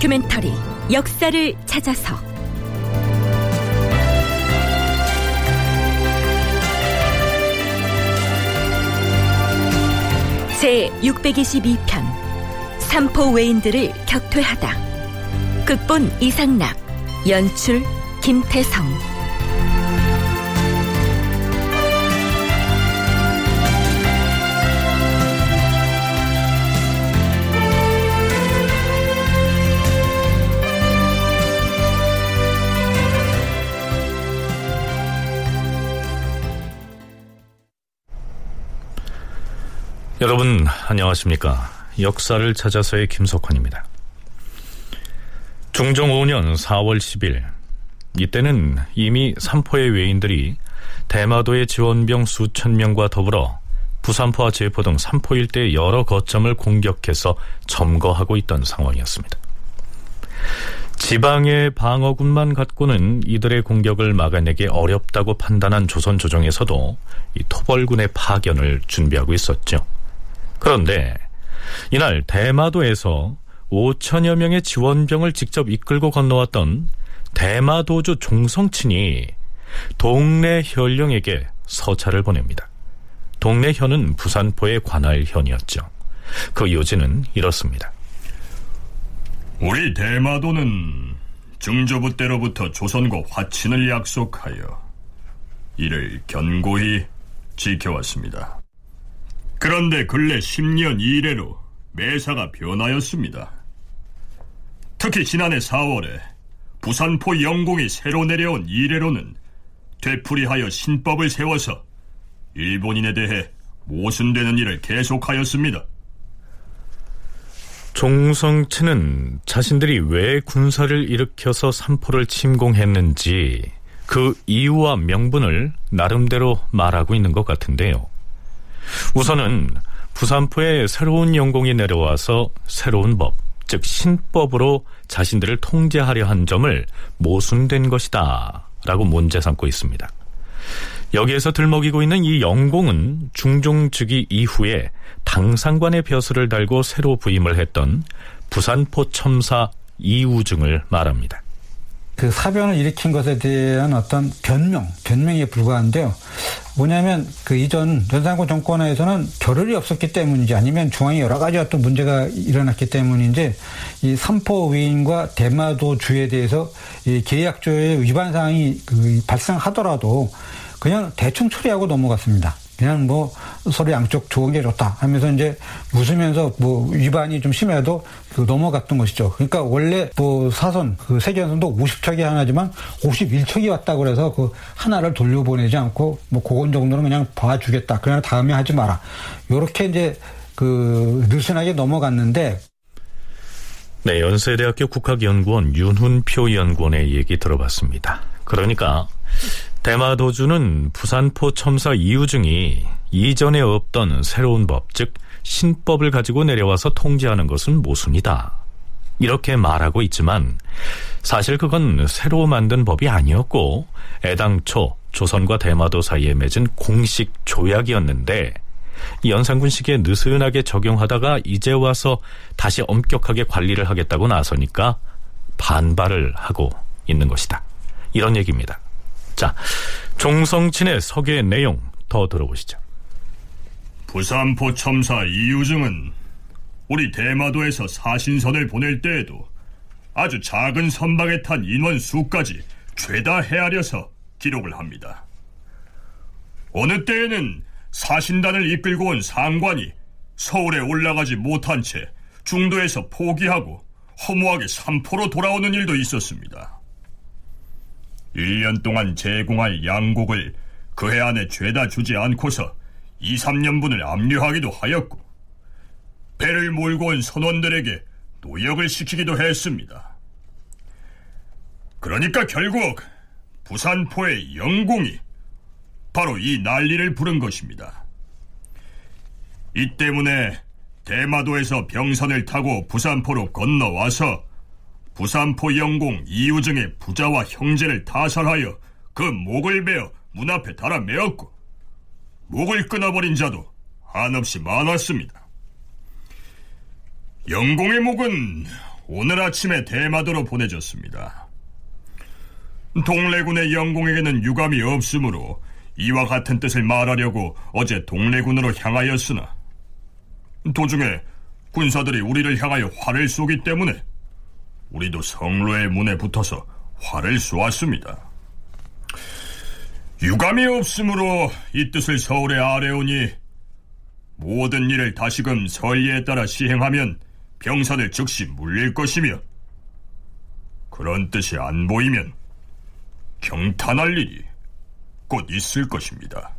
다큐멘터리 역사를 찾아서. 제 622편 삼포 외인들을 격퇴하다. 극본 이상락 연출 김태성 여러분 안녕하십니까 역사를 찾아서의 김석환입니다 중종 5년 4월 10일 이때는 이미 삼포의 외인들이 대마도의 지원병 수천 명과 더불어 부산포와 제포 등 삼포 일대 여러 거점을 공격해서 점거하고 있던 상황이었습니다. 지방의 방어군만 갖고는 이들의 공격을 막아내기 어렵다고 판단한 조선 조정에서도 이 토벌군의 파견을 준비하고 있었죠. 그런데 이날 대마도에서 5천여 명의 지원병을 직접 이끌고 건너왔던 대마도주 종성친이 동래 현령에게 서찰을 보냅니다. 동래 현은 부산포의 관할 현이었죠. 그 요지는 이렇습니다. 우리 대마도는 증조부 때로부터 조선과 화친을 약속하여 이를 견고히 지켜왔습니다. 그런데 근래 10년 이래로 매사가 변하였습니다. 특히 지난해 4월에 부산포 영공이 새로 내려온 이래로는 되풀이하여 신법을 세워서 일본인에 대해 모순되는 일을 계속하였습니다. 종성치는 자신들이 왜 군사를 일으켜서 삼포를 침공했는지 그 이유와 명분을 나름대로 말하고 있는 것 같은데요. 우선은 부산포에 새로운 영공이 내려와서 새로운 법, 즉 신법으로 자신들을 통제하려 한 점을 모순된 것이다 라고 문제 삼고 있습니다. 여기에서 들먹이고 있는 이 영공은 중종 즉위 이후에 당상관의 벼슬을 달고 새로 부임을 했던 부산포 첨사 이우중을 말합니다. 그 사변을 일으킨 것에 대한 어떤 변명, 변명에 불과한데요. 뭐냐면 그 이전 연산군 정권에서는 결혈이 없었기 때문인지 아니면 중앙에 여러 가지 어떤 문제가 일어났기 때문인지 이 삼포 위인과 대마도 주에 대해서 이 계약조의 위반 사항이 그 발생하더라도 그냥 대충 처리하고 넘어갔습니다. 그냥 뭐 서로 양쪽 좋은 게 좋다 하면서 이제 웃으면서 뭐 위반이 좀 심해도 그 넘어갔던 것이죠. 그러니까 원래 뭐 사선 그 세계선도 50척이 하나지만 51척이 왔다 그래서 그 하나를 돌려보내지 않고 뭐 그건 정도는 그냥 봐주겠다. 그러나 다음에 하지 마라. 요렇게 이제 그 느슨하게 넘어갔는데 네, 연세대학교 국학연구원 윤훈표 연구원의 얘기 들어봤습니다. 그러니까 대마도주는 부산포 첨사 이유중이 이전에 없던 새로운 법, 즉 신법을 가지고 내려와서 통제하는 것은 모순이다. 이렇게 말하고 있지만 사실 그건 새로 만든 법이 아니었고 애당초 조선과 대마도 사이에 맺은 공식 조약이었는데 연산군 시기에 느슨하게 적용하다가 이제 와서 다시 엄격하게 관리를 하겠다고 나서니까 반발을 하고 있는 것이다. 이런 얘기입니다. 자, 종성친의 서계 내용 더 들어보시죠. 부산 포 첨사 이유증은 우리 대마도에서 사신선을 보낼 때에도 아주 작은 선박에 탄 인원 수까지 죄다 헤아려서 기록을 합니다. 어느 때에는 사신단을 이끌고 온 상관이 서울에 올라가지 못한 채 중도에서 포기하고 허무하게 삼포로 돌아오는 일도 있었습니다. 1년 동안 제공할 양곡을 그 해 안에 죄다 주지 않고서 2, 3년분을 압류하기도 하였고 배를 몰고 온 선원들에게 노역을 시키기도 했습니다. 그러니까 결국 부산포의 영공이 바로 이 난리를 부른 것입니다. 이 때문에 대마도에서 병선을 타고 부산포로 건너와서 부산포 영공 이우정의 부자와 형제를 타살하여 그 목을 베어 문 앞에 달아 메었고 목을 끊어버린 자도 한없이 많았습니다. 영공의 목은 오늘 아침에 대마도로 보내졌습니다. 동래군의 영공에게는 유감이 없으므로 이와 같은 뜻을 말하려고 어제 동래군으로 향하였으나 도중에 군사들이 우리를 향하여 활을 쏘기 때문에 우리도 성로의 문에 붙어서 활을 쏘았습니다. 유감이 없으므로 이 뜻을 서울에 아래오니 모든 일을 다시금 설리에 따라 시행하면 병선을 즉시 물릴 것이며 그런 뜻이 안 보이면 경탄할 일이 곧 있을 것입니다.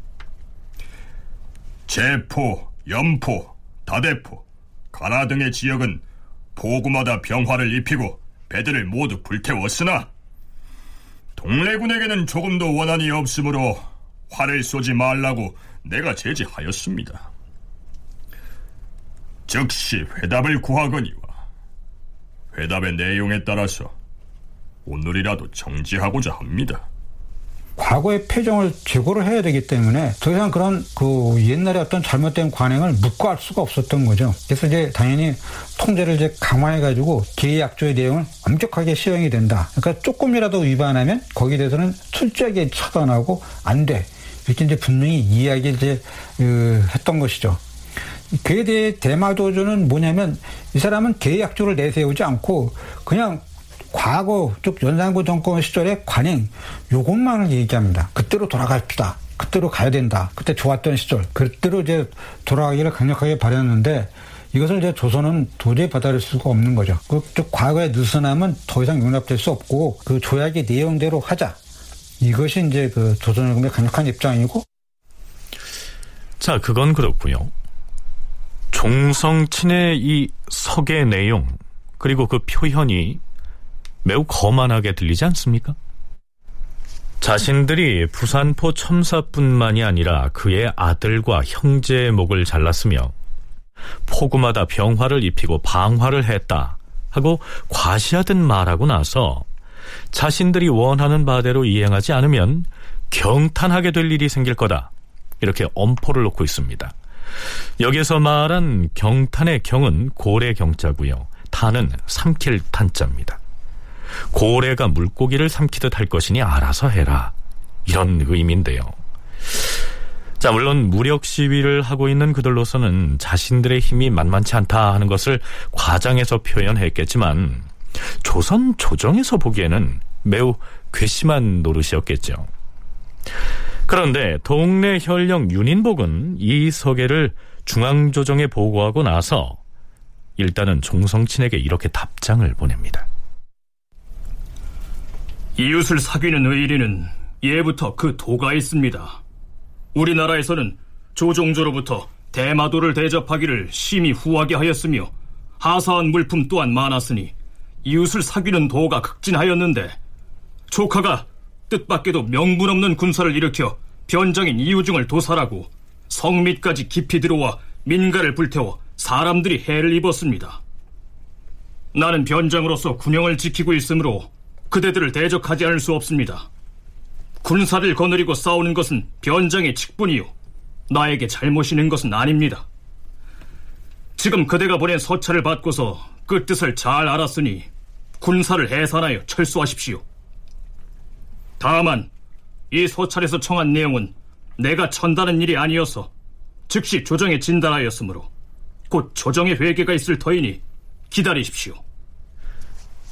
제포, 연포, 다대포, 가나 등의 지역은 포구마다 병화를 입히고 배들을 모두 불태웠으나 동래군에게는 조금도 원한이 없으므로 활을 쏘지 말라고 내가 제지하였습니다. 즉시 회답을 구하거니와 회답의 내용에 따라서 오늘이라도 정지하고자 합니다. 과거의 패정을 재고를 해야 되기 때문에 더 이상 그런 그 옛날에 어떤 잘못된 관행을 묵고할 수가 없었던 거죠. 그래서 이제 당연히 통제를 이제 강화해가지고 계약조의 내용을 엄격하게 시행이 된다. 그러니까 조금이라도 위반하면 거기에 대해서는 철저하게 처단하고 안 돼. 이렇게 이제 분명히 이야기 이제 그, 했던 것이죠. 그에 대해 대마도주는 뭐냐면 이 사람은 계약조를 내세우지 않고 그냥 과거 쭉 연산군 정권 시절의 관행 요것만을 얘기합니다. 그때로 돌아갑시다. 그때로 가야 된다. 그때 좋았던 시절. 그때로 이제 돌아가기를 강력하게 바랬는데 이것을 이제 조선은 도저히 받아들일 수가 없는 거죠. 그쪽 과거의 느슨함은 더 이상 용납될 수 없고 그 조약의 내용대로 하자. 이것이 이제 그 조선일국의 강력한 입장이고. 자, 그건 그렇고요. 종성친의 이 석의 내용 그리고 그 표현이 매우 거만하게 들리지 않습니까? 자신들이 부산포 첨사뿐만이 아니라 그의 아들과 형제의 목을 잘랐으며 포구마다 병화를 입히고 방화를 했다 하고 과시하듯 말하고 나서 자신들이 원하는 바대로 이행하지 않으면 경탄하게 될 일이 생길 거다. 이렇게 엄포를 놓고 있습니다. 여기서 말한 경탄의 경은 고래 경자고요. 탄은 삼킬 탄자입니다. 고래가 물고기를 삼키듯 할 것이니 알아서 해라. 이런 의미인데요. 자, 물론 무력 시위를 하고 있는 그들로서는 자신들의 힘이 만만치 않다 하는 것을 과장해서 표현했겠지만 조선 조정에서 보기에는 매우 괘씸한 노릇이었겠죠. 그런데 동네 현령 윤인복은 이 서계를 중앙조정에 보고하고 나서 일단은 종성친에게 이렇게 답장을 보냅니다. 이웃을 사귀는 의리는 예부터 그 도가 있습니다. 우리나라에서는 조종조로부터 대마도를 대접하기를 심히 후하게 하였으며 하사한 물품 또한 많았으니 이웃을 사귀는 도가 극진하였는데 조카가 뜻밖에도 명분 없는 군사를 일으켜 변장인 이유중을 도살하고 성밑까지 깊이 들어와 민가를 불태워 사람들이 해를 입었습니다. 나는 변장으로서 군영을 지키고 있으므로 그대들을 대적하지 않을 수 없습니다. 군사를 거느리고 싸우는 것은 변장의 직분이요. 나에게 잘못이 는 것은 아닙니다. 지금 그대가 보낸 서찰을 받고서 그 뜻을 잘 알았으니 군사를 해산하여 철수하십시오. 다만 이 서찰에서 청한 내용은 내가 전다는 일이 아니어서 즉시 조정에 진단하였으므로 곧 조정의 회개가 있을 터이니 기다리십시오.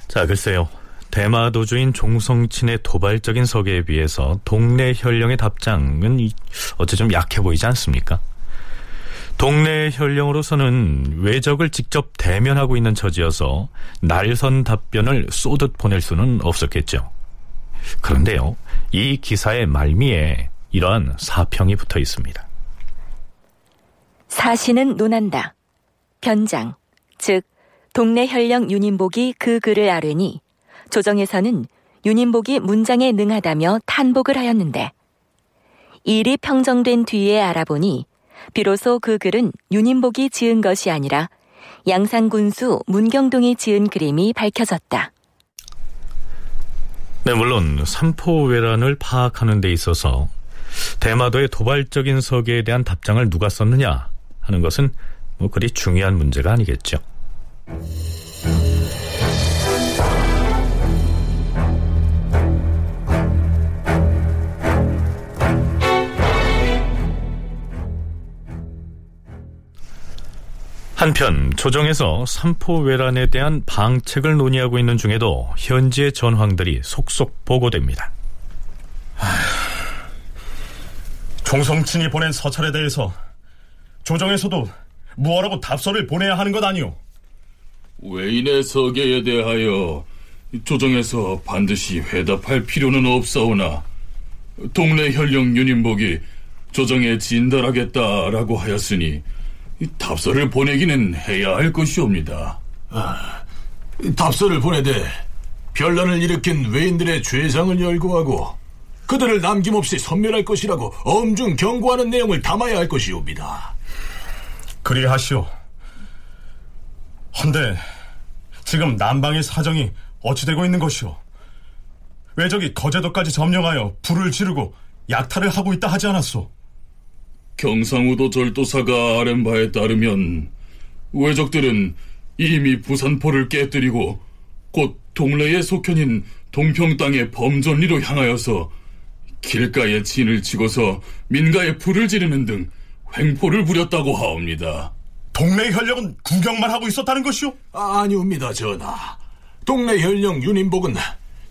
자, 글쎄요. 대마도주인 종성친의 도발적인 서계에 비해서 동네 현령의 답장은 어째 좀 약해 보이지 않습니까? 동네 현령으로서는 외적을 직접 대면하고 있는 처지여서 날선 답변을 쏘듯 보낼 수는 없었겠죠. 그런데요, 이 기사의 말미에 이러한 사평이 붙어 있습니다. 사신은 논한다. 변장, 즉 동네 현령 윤인복이 그 글을 아뢰니 조정에서는 윤인복이 문장에 능하다며 탄복을 하였는데 일이 평정된 뒤에 알아보니 비로소 그 글은 윤인복이 지은 것이 아니라 양산군수 문경동이 지은 그림이 밝혀졌다. 네, 물론 삼포외란을 파악하는 데 있어서 대마도의 도발적인 서기에 대한 답장을 누가 썼느냐 하는 것은 뭐 그리 중요한 문제가 아니겠죠. 한편 조정에서 삼포 외란에 대한 방책을 논의하고 있는 중에도 현지의 전황들이 속속 보고됩니다. 종성친이 보낸 서찰에 대해서 조정에서도 무엇라고 답서를 보내야 하는 것 아니오? 외인의 서계에 대하여 조정에서 반드시 회답할 필요는 없사오나 동네 현령 윤인복이 조정에 진달하겠다라고 하였으니 답서를 보내기는 해야 할 것이옵니다. 아, 답서를 보내되 변란을 일으킨 외인들의 죄상을 열거하고 그들을 남김없이 섬멸할 것이라고 엄중 경고하는 내용을 담아야 할 것이옵니다. 그리하시오. 헌데 지금 남방의 사정이 어찌 되고 있는 것이오? 왜적이 거제도까지 점령하여 불을 지르고 약탈을 하고 있다 하지 않았소? 경상우도 절도사가 아는 바에 따르면 외적들은 이미 부산포를 깨뜨리고 곧 동래의 속현인 동평 땅의 범전리로 향하여서 길가에 진을 치고서 민가에 불을 지르는 등 횡포를 부렸다고 하옵니다. 동네 현령은 구경만 하고 있었다는 것이오? 아니옵니다, 전하. 동네 현령 윤인복은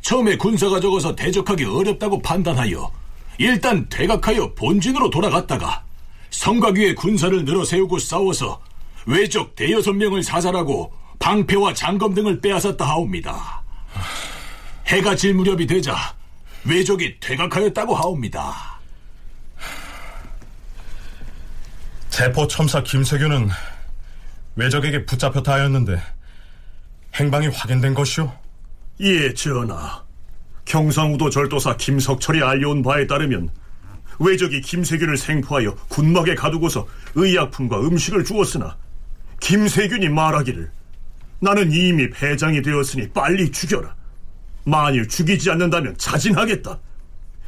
처음에 군사가 적어서 대적하기 어렵다고 판단하여 일단 퇴각하여 본진으로 돌아갔다가 성곽 위에 군사를 늘어 세우고 싸워서 외적 대여섯 명을 사살하고 방패와 장검 등을 빼앗았다 하옵니다. 해가 질 무렵이 되자 외적이 퇴각하였다고 하옵니다. 세포 첨사 김세규는 외적에게 붙잡혔다 하였는데 행방이 확인된 것이오? 예, 전하. 경상우도 절도사 김석철이 알려온 바에 따르면 외적이 김세균을 생포하여 군막에 가두고서 의약품과 음식을 주었으나 김세균이 말하기를 나는 이미 배장이 되었으니 빨리 죽여라. 만일 죽이지 않는다면 자진하겠다.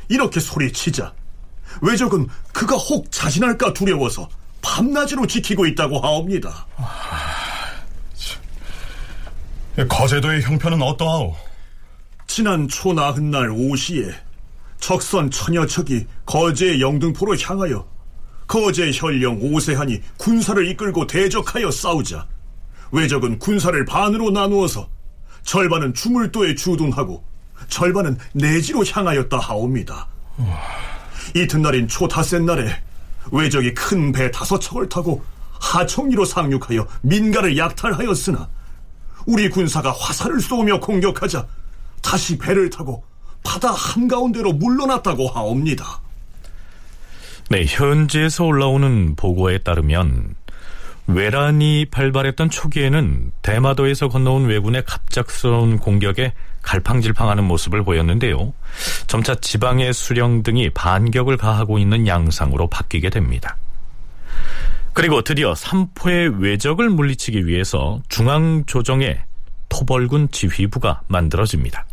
이렇게 소리치자 외적은 그가 혹 자진할까 두려워서 밤낮으로 지키고 있다고 하옵니다. 거제도의 형편은 어떠하오? 지난 초나흔날 오시에 적선 천여척이 거제 영등포로 향하여 거제 현령 오세한이 군사를 이끌고 대적하여 싸우자 외적은 군사를 반으로 나누어서 절반은 주물도에 주둔하고 절반은 내지로 향하였다 하옵니다. 이튿날인 초다센 날에 외적이 큰 배 다섯 척을 타고 하청리로 상륙하여 민가를 약탈하였으나 우리 군사가 화살을 쏘며 공격하자 다시 배를 타고 바다 한가운데로 물러났다고 하옵니다. 네, 현지에서 올라오는 보고에 따르면 외란이 발발했던 초기에는 대마도에서 건너온 왜군의 갑작스러운 공격에 갈팡질팡하는 모습을 보였는데요. 점차 지방의 수령 등이 반격을 가하고 있는 양상으로 바뀌게 됩니다. 그리고 드디어 삼포의 외적을 물리치기 위해서 중앙조정의 토벌군 지휘부가 만들어집니다.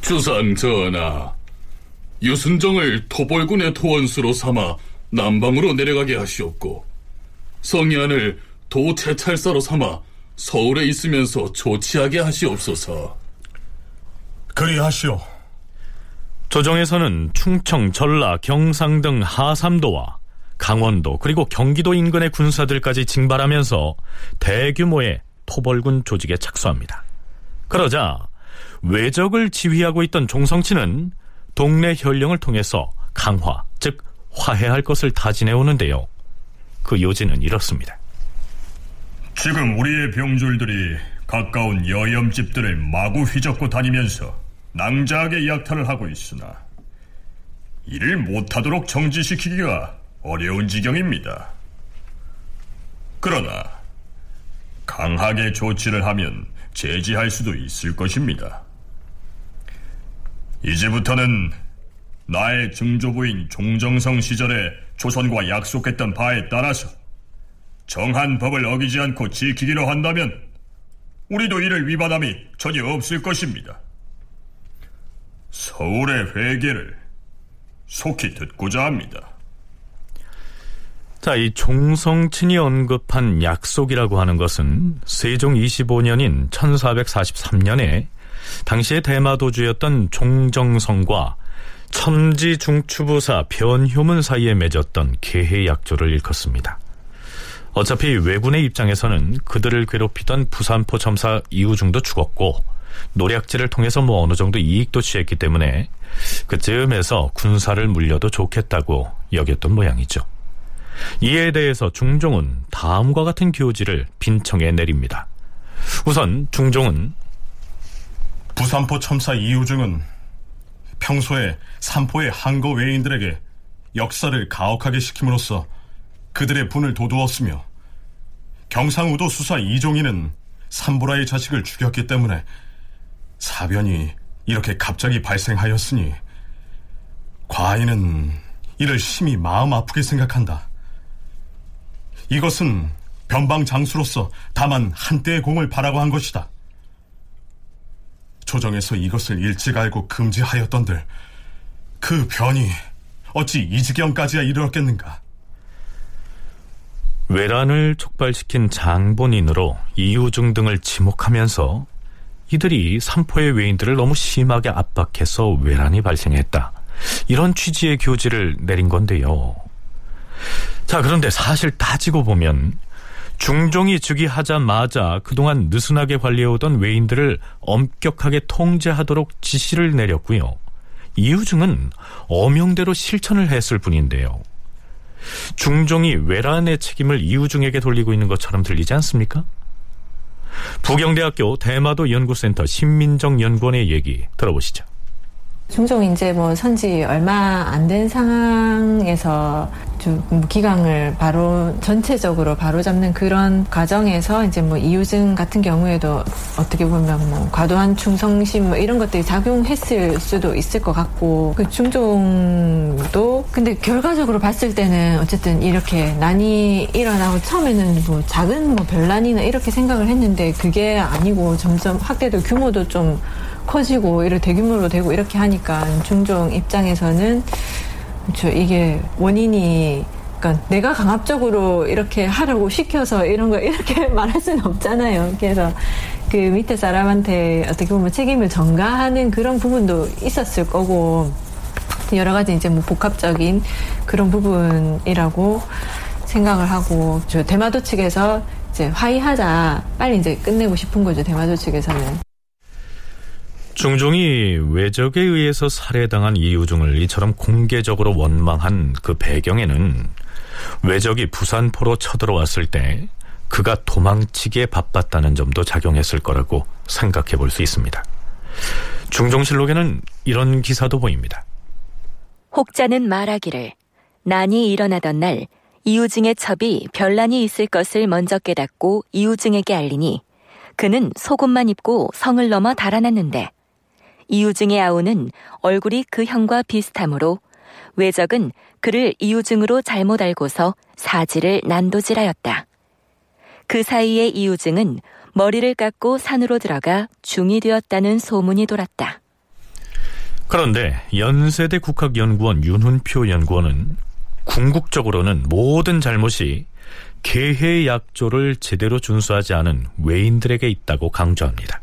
주상 전하, 유순정을 토벌군의 토원수로 삼아 남방으로 내려가게 하시옵고 성희안을 도채찰사로 삼아 서울에 있으면서 조치하게 하시옵소서. 그리하시오. 조정에서는 충청, 전라, 경상 등 하삼도와 강원도 그리고 경기도 인근의 군사들까지 징발하면서 대규모의 토벌군 조직에 착수합니다. 그러자 외적을 지휘하고 있던 종성치는 동네 현령을 통해서 강화, 즉 화해할 것을 다짐해 오는데요. 그 요지는 이렇습니다. 지금 우리의 병졸들이 가까운 여염집들을 마구 휘젓고 다니면서 낭자하게 약탈을 하고 있으나 이를 못하도록 정지시키기가 어려운 지경입니다. 그러나 강하게 조치를 하면 제지할 수도 있을 것입니다. 이제부터는 나의 증조부인 종정성 시절에 조선과 약속했던 바에 따라서 정한 법을 어기지 않고 지키기로 한다면 우리도 이를 위반함이 전혀 없을 것입니다. 서울의 회계를 속히 듣고자 합니다. 자, 이 종성친이 언급한 약속이라고 하는 것은 세종 25년인 1443년에 당시의 대마도주였던 종정성과 첨지 중추부사 변효문 사이에 맺었던 계해약조를 일컫습니다. 어차피 왜군의 입장에서는 그들을 괴롭히던 부산포 첨사 이우중도 죽었고 노략질을 통해서 뭐 어느 정도 이익도 취했기 때문에 그쯤에서 군사를 물려도 좋겠다고 여겼던 모양이죠. 이에 대해서 중종은 다음과 같은 교지를 빈청에 내립니다. 우선 중종은 부산포 첨사 이우중은 평소에 삼포의 항거 외인들에게 역사를 가혹하게 시킴으로써 그들의 분을 도두었으며 경상우도 수사 이종희는 삼보라의 자식을 죽였기 때문에 사변이 이렇게 갑자기 발생하였으니 과인은 이를 심히 마음 아프게 생각한다. 이것은 변방 장수로서 다만 한때의 공을 바라고 한 것이다. 조정에서 이것을 일찍 알고 금지하였던들 그 변이 어찌 이 지경까지야 이르렀겠는가? 외란을 촉발시킨 장본인으로 이우중 등을 지목하면서 이들이 삼포의 외인들을 너무 심하게 압박해서 외란이 발생했다. 이런 취지의 교지를 내린 건데요. 자, 그런데 사실 따지고 보면 중종이 즉위하자마자 그동안 느슨하게 관리해오던 외인들을 엄격하게 통제하도록 지시를 내렸고요. 이유중은 어명대로 실천을 했을 뿐인데요. 중종이 외란의 책임을 이유중에게 돌리고 있는 것처럼 들리지 않습니까? 부경대학교 대마도 연구센터 신민정 연구원의 얘기 들어보시죠. 중종 이제 뭐 선지 얼마 안 된 상황에서 좀 기강을 바로 전체적으로 바로 잡는 그런 과정에서 이제 뭐 이유증 같은 경우에도 어떻게 보면 뭐 과도한 충성심 뭐 이런 것들이 작용했을 수도 있을 것 같고 그 중종도 근데 결과적으로 봤을 때는 어쨌든 이렇게 난이 일어나고 처음에는 뭐 작은 뭐 별난이나 이렇게 생각을 했는데 그게 아니고 점점 확대도 규모도 좀 커지고 이렇게 대규모로 되고 이렇게 하니까 중종 입장에서는 그렇죠 이게 원인이 그러니까 내가 강압적으로 이렇게 하라고 시켜서 이런 거 이렇게 말할 수는 없잖아요. 그래서 그 밑에 사람한테 어떻게 보면 책임을 전가하는 그런 부분도 있었을 거고 여러 가지 이제 뭐 복합적인 그런 부분이라고 생각을 하고 저 대마도 측에서 이제 화의하자 빨리 이제 끝내고 싶은 거죠 대마도 측에서는. 중종이 외적에 의해서 살해당한 이우중을 이처럼 공개적으로 원망한 그 배경에는 외적이 부산포로 쳐들어왔을 때 그가 도망치기에 바빴다는 점도 작용했을 거라고 생각해 볼 수 있습니다. 중종실록에는 이런 기사도 보입니다. 혹자는 말하기를 난이 일어나던 날 이우증의 첩이 별난이 있을 것을 먼저 깨닫고 이우증에게 알리니 그는 속옷만 입고 성을 넘어 달아났는데 이유증의 아우는 얼굴이 그 형과 비슷하므로 외적은 그를 이유증으로 잘못 알고서 사지를 난도질하였다. 그 사이에 이유증은 머리를 깎고 산으로 들어가 중이 되었다는 소문이 돌았다. 그런데 연세대 국학연구원 윤훈표 연구원은 궁극적으로는 모든 잘못이 계해약조를 제대로 준수하지 않은 외인들에게 있다고 강조합니다.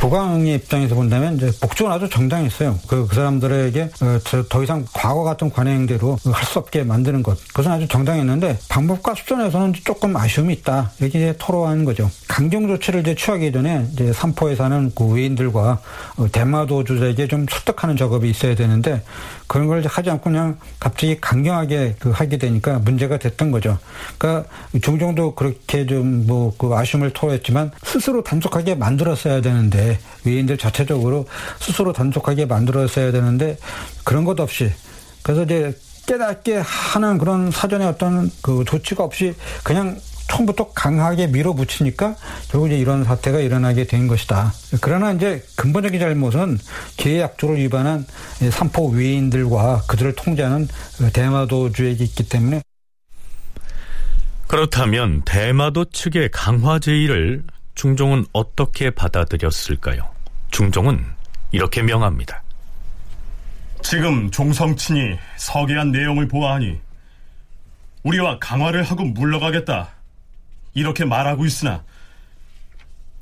국왕의 입장에서 본다면 이제 복종은 아주 정당했어요. 그, 그 사람들에게 어, 더 이상 과거 같은 관행대로 할 수 없게 만드는 것. 그것은 아주 정당했는데 방법과 수준에서는 조금 아쉬움이 있다. 이렇게 토로하는 거죠. 강경 조치를 이제 취하기 전에 이제 삼포에 사는 그 외인들과 어, 대마도주에게 좀 설득하는 작업이 있어야 되는데 그런 걸 하지 않고 그냥 갑자기 강경하게 그 하게 되니까 문제가 됐던 거죠. 그러니까 종종도 그렇게 좀 뭐 그 아쉬움을 토로했지만 스스로 단속하게 만들었어야 되는데 외인들 자체적으로 스스로 단속하게 만들었어야 되는데 그런 것 없이 그래서 이제 깨닫게 하는 그런 사전에 어떤 그 조치가 없이 그냥 처음부터 강하게 밀어붙이니까 결국 이제 이런 사태가 일어나게 된 것이다. 그러나 이제 근본적인 잘못은 계약조를 위반한 삼포 외인들과 그들을 통제하는 대마도주에게 있기 때문에 그렇다면 대마도 측의 강화 제의를 중종은 어떻게 받아들였을까요? 중종은 이렇게 명합니다. 지금 종성친이 서계한 내용을 보아하니 우리와 강화를 하고 물러가겠다 이렇게 말하고 있으나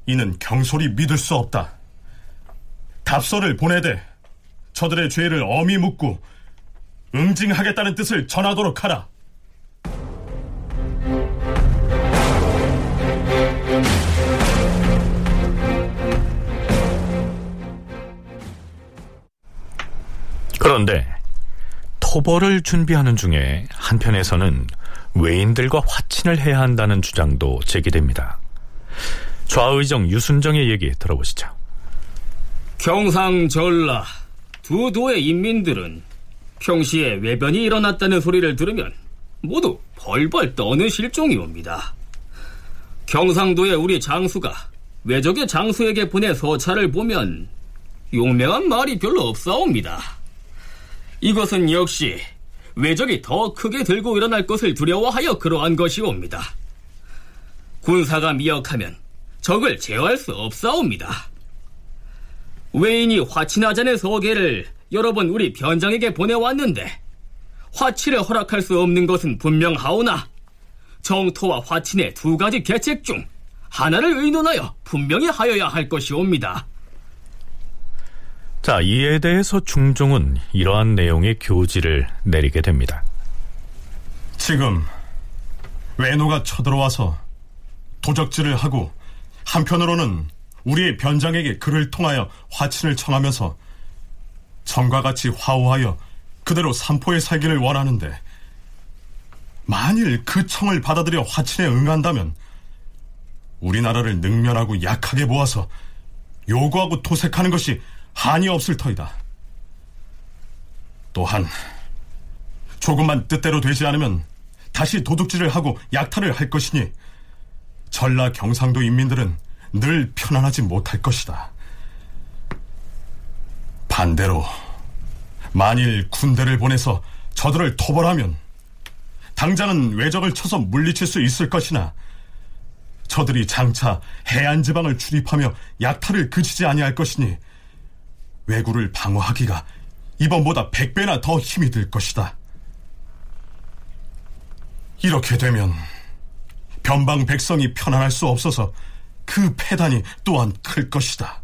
이는 경솔히 믿을 수 없다. 답서를 보내되 저들의 죄를 엄히 묻고 응징하겠다는 뜻을 전하도록 하라. 그런데 토벌을 준비하는 중에 한편에서는 외인들과 화친을 해야 한다는 주장도 제기됩니다. 좌의정 유순정의 얘기 들어보시죠. 경상 전라 두 도의 인민들은 평시에 외변이 일어났다는 소리를 들으면 모두 벌벌 떠는 실종이옵니다. 경상도의 우리 장수가 외적의 장수에게 보낸 서찰을 보면 용맹한 말이 별로 없사옵니다. 이것은 역시 외적이 더 크게 들고 일어날 것을 두려워하여 그러한 것이옵니다. 군사가 미약하면 적을 제어할 수 없사옵니다. 외인이 화친하자는 서계를 여러 번 우리 변장에게 보내왔는데 화치를 허락할 수 없는 것은 분명하오나 정토와 화친의 두 가지 계책 중 하나를 의논하여 분명히 하여야 할 것이옵니다. 자, 이에 대해서 중종은 이러한 내용의 교지를 내리게 됩니다. 지금 외노가 쳐들어와서 도적질을 하고 한편으로는 우리의 변장에게 그를 통하여 화친을 청하면서 전과 같이 화우하여 그대로 삼포에 살기를 원하는데 만일 그 청을 받아들여 화친에 응한다면 우리나라를 능멸하고 약하게 모아서 요구하고 도색하는 것이 한이 없을 터이다. 또한 조금만 뜻대로 되지 않으면 다시 도둑질을 하고 약탈을 할 것이니 전라 경상도 인민들은 늘 편안하지 못할 것이다. 반대로 만일 군대를 보내서 저들을 토벌하면 당장은 외적을 쳐서 물리칠 수 있을 것이나 저들이 장차 해안 지방을 출입하며 약탈을 그치지 아니할 것이니 왜구를 방어하기가 이번보다 백배나 더 힘이 들 것이다. 이렇게 되면 변방 백성이 편안할 수 없어서 그 폐단이 또한 클 것이다.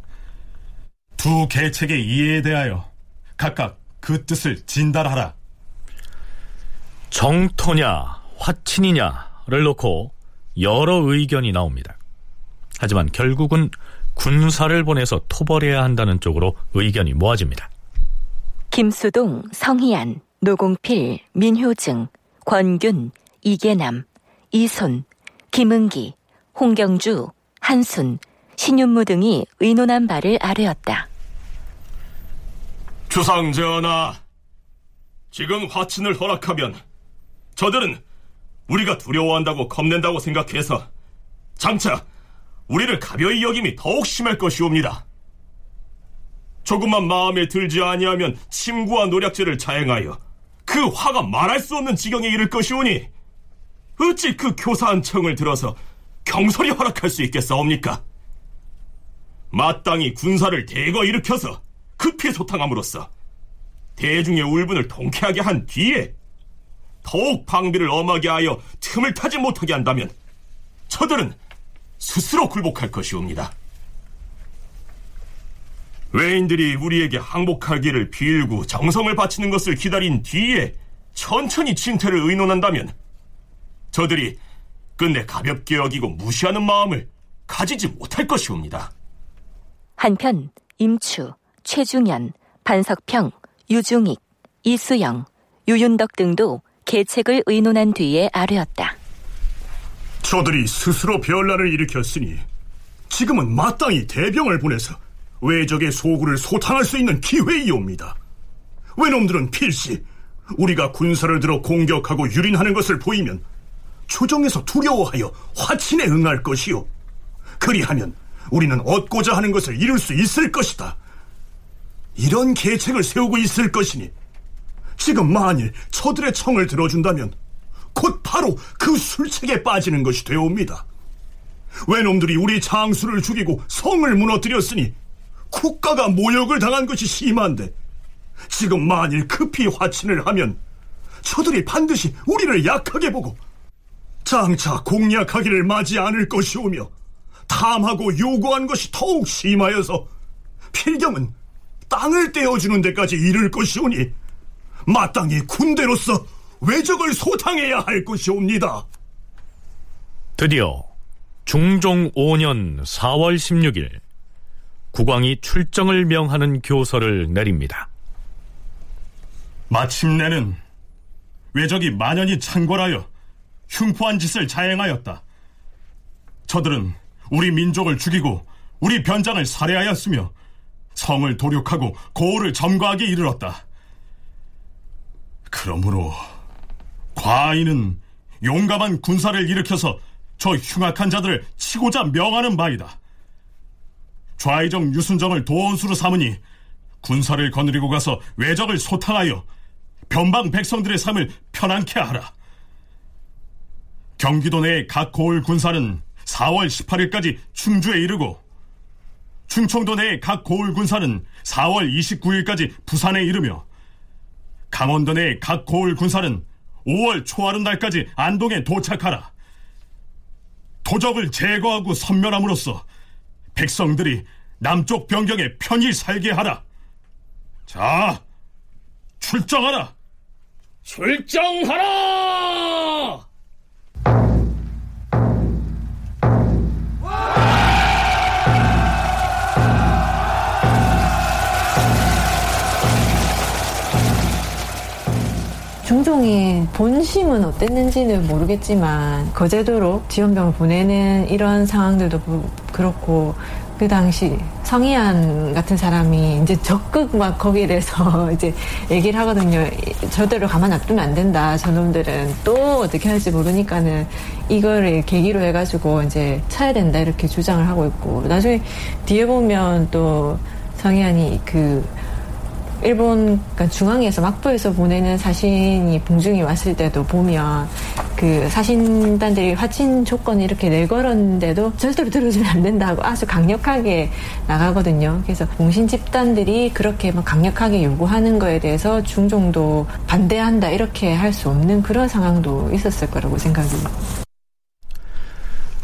두 계책의 이해에 대하여 각각 그 뜻을 진달하라. 정토냐, 화친이냐를 놓고 여러 의견이 나옵니다. 하지만 결국은 군사를 보내서 토벌해야 한다는 쪽으로 의견이 모아집니다. 김수동, 성희안, 노공필, 민효증, 권균, 이계남, 이손, 김은기, 홍경주, 한순, 신윤무 등이 의논한 바를 아뢰었다. 주상 전하, 지금 화친을 허락하면 저들은 우리가 두려워한다고 겁낸다고 생각해서 장차 우리를 가벼이 여김이 더욱 심할 것이옵니다. 조금만 마음에 들지 아니하면 침구와 노략질을 자행하여 그 화가 말할 수 없는 지경에 이를 것이오니 어찌 그 교사한 청을 들어서 경솔히 허락할 수 있겠사옵니까? 마땅히 군사를 대거 일으켜서 급히 소탕함으로써 대중의 울분을 통쾌하게 한 뒤에 더욱 방비를 엄하게 하여 틈을 타지 못하게 한다면 저들은 스스로 굴복할 것이옵니다. 외인들이 우리에게 항복하기를 빌고 정성을 바치는 것을 기다린 뒤에 천천히 진퇴를 의논한다면 저들이 끝내 가볍게 여기고 무시하는 마음을 가지지 못할 것이옵니다. 한편 임추, 최중현, 반석평, 유중익, 이수영, 유윤덕 등도 계책을 의논한 뒤에 아뢰었다. 저들이 스스로 변란을 일으켰으니 지금은 마땅히 대병을 보내서 외적의 소굴을 소탕할 수 있는 기회이옵니다. 외놈들은 필시 우리가 군사를 들어 공격하고 유린하는 것을 보이면 조정에서 두려워하여 화친에 응할 것이요. 그리하면 우리는 얻고자 하는 것을 이룰 수 있을 것이다. 이런 계책을 세우고 있을 것이니 지금 만일 저들의 청을 들어준다면 곧 바로 그 술책에 빠지는 것이 되옵니다. 외놈들이 우리 장수를 죽이고 성을 무너뜨렸으니 국가가 모욕을 당한 것이 심한데 지금 만일 급히 화친을 하면 저들이 반드시 우리를 약하게 보고 장차 공략하기를 맞이 않을 것이오며 탐하고 요구한 것이 더욱 심하여서 필경은 땅을 떼어주는 데까지 이를 것이오니 마땅히 군대로서 외적을 소탕해야 할 것이옵니다. 드디어 중종 5년 4월 16일 국왕이 출정을 명하는 교서를 내립니다. 마침내는 외적이 만연히 창궐하여 흉포한 짓을 자행하였다. 저들은 우리 민족을 죽이고 우리 변장을 살해하였으며 성을 도륙하고 고을을 점거하게 이르렀다. 그러므로 과인은 용감한 군사를 일으켜서 저 흉악한 자들을 치고자 명하는 바이다. 좌의정 유순정을 도원수로 삼으니 군사를 거느리고 가서 외적을 소탕하여 변방 백성들의 삶을 편안케 하라. 경기도 내 각 고을 군사는 4월 18일까지 충주에 이르고 충청도 내 각 고을 군사는 4월 29일까지 부산에 이르며 강원도 내 각 고을 군사는 5월 초하룻날까지 안동에 도착하라. 도적을 제거하고 선멸함으로써 백성들이 남쪽 변경에 편히 살게 하라. 자, 출정하라. 출정하라! 중종이 본심은 어땠는지는 모르겠지만 거제도로 지원병을 보내는 이런 상황들도 그- 그렇고 그 당시 성희안 같은 사람이 이제 적극 막 거기에 대해서 이제 얘기를 하거든요. 저대로 가만 놔두면 안 된다. 저놈들은 또 어떻게 할지 모르니까는 이거를 계기로 해가지고 이제 쳐야 된다 이렇게 주장을 하고 있고 나중에 뒤에 보면 또 성희안이 그 일본 그러니까 중앙에서 막부에서 보내는 사신이 봉중이 왔을 때도 보면 그 사신단들이 화친 조건을 이렇게 내걸었는데도 절대로 들어주면 안 된다고 아주 강력하게 나가거든요. 그래서 봉신 집단들이 그렇게 막 강력하게 요구하는 거에 대해서 중종도 반대한다 이렇게 할 수 없는 그런 상황도 있었을 거라고 생각이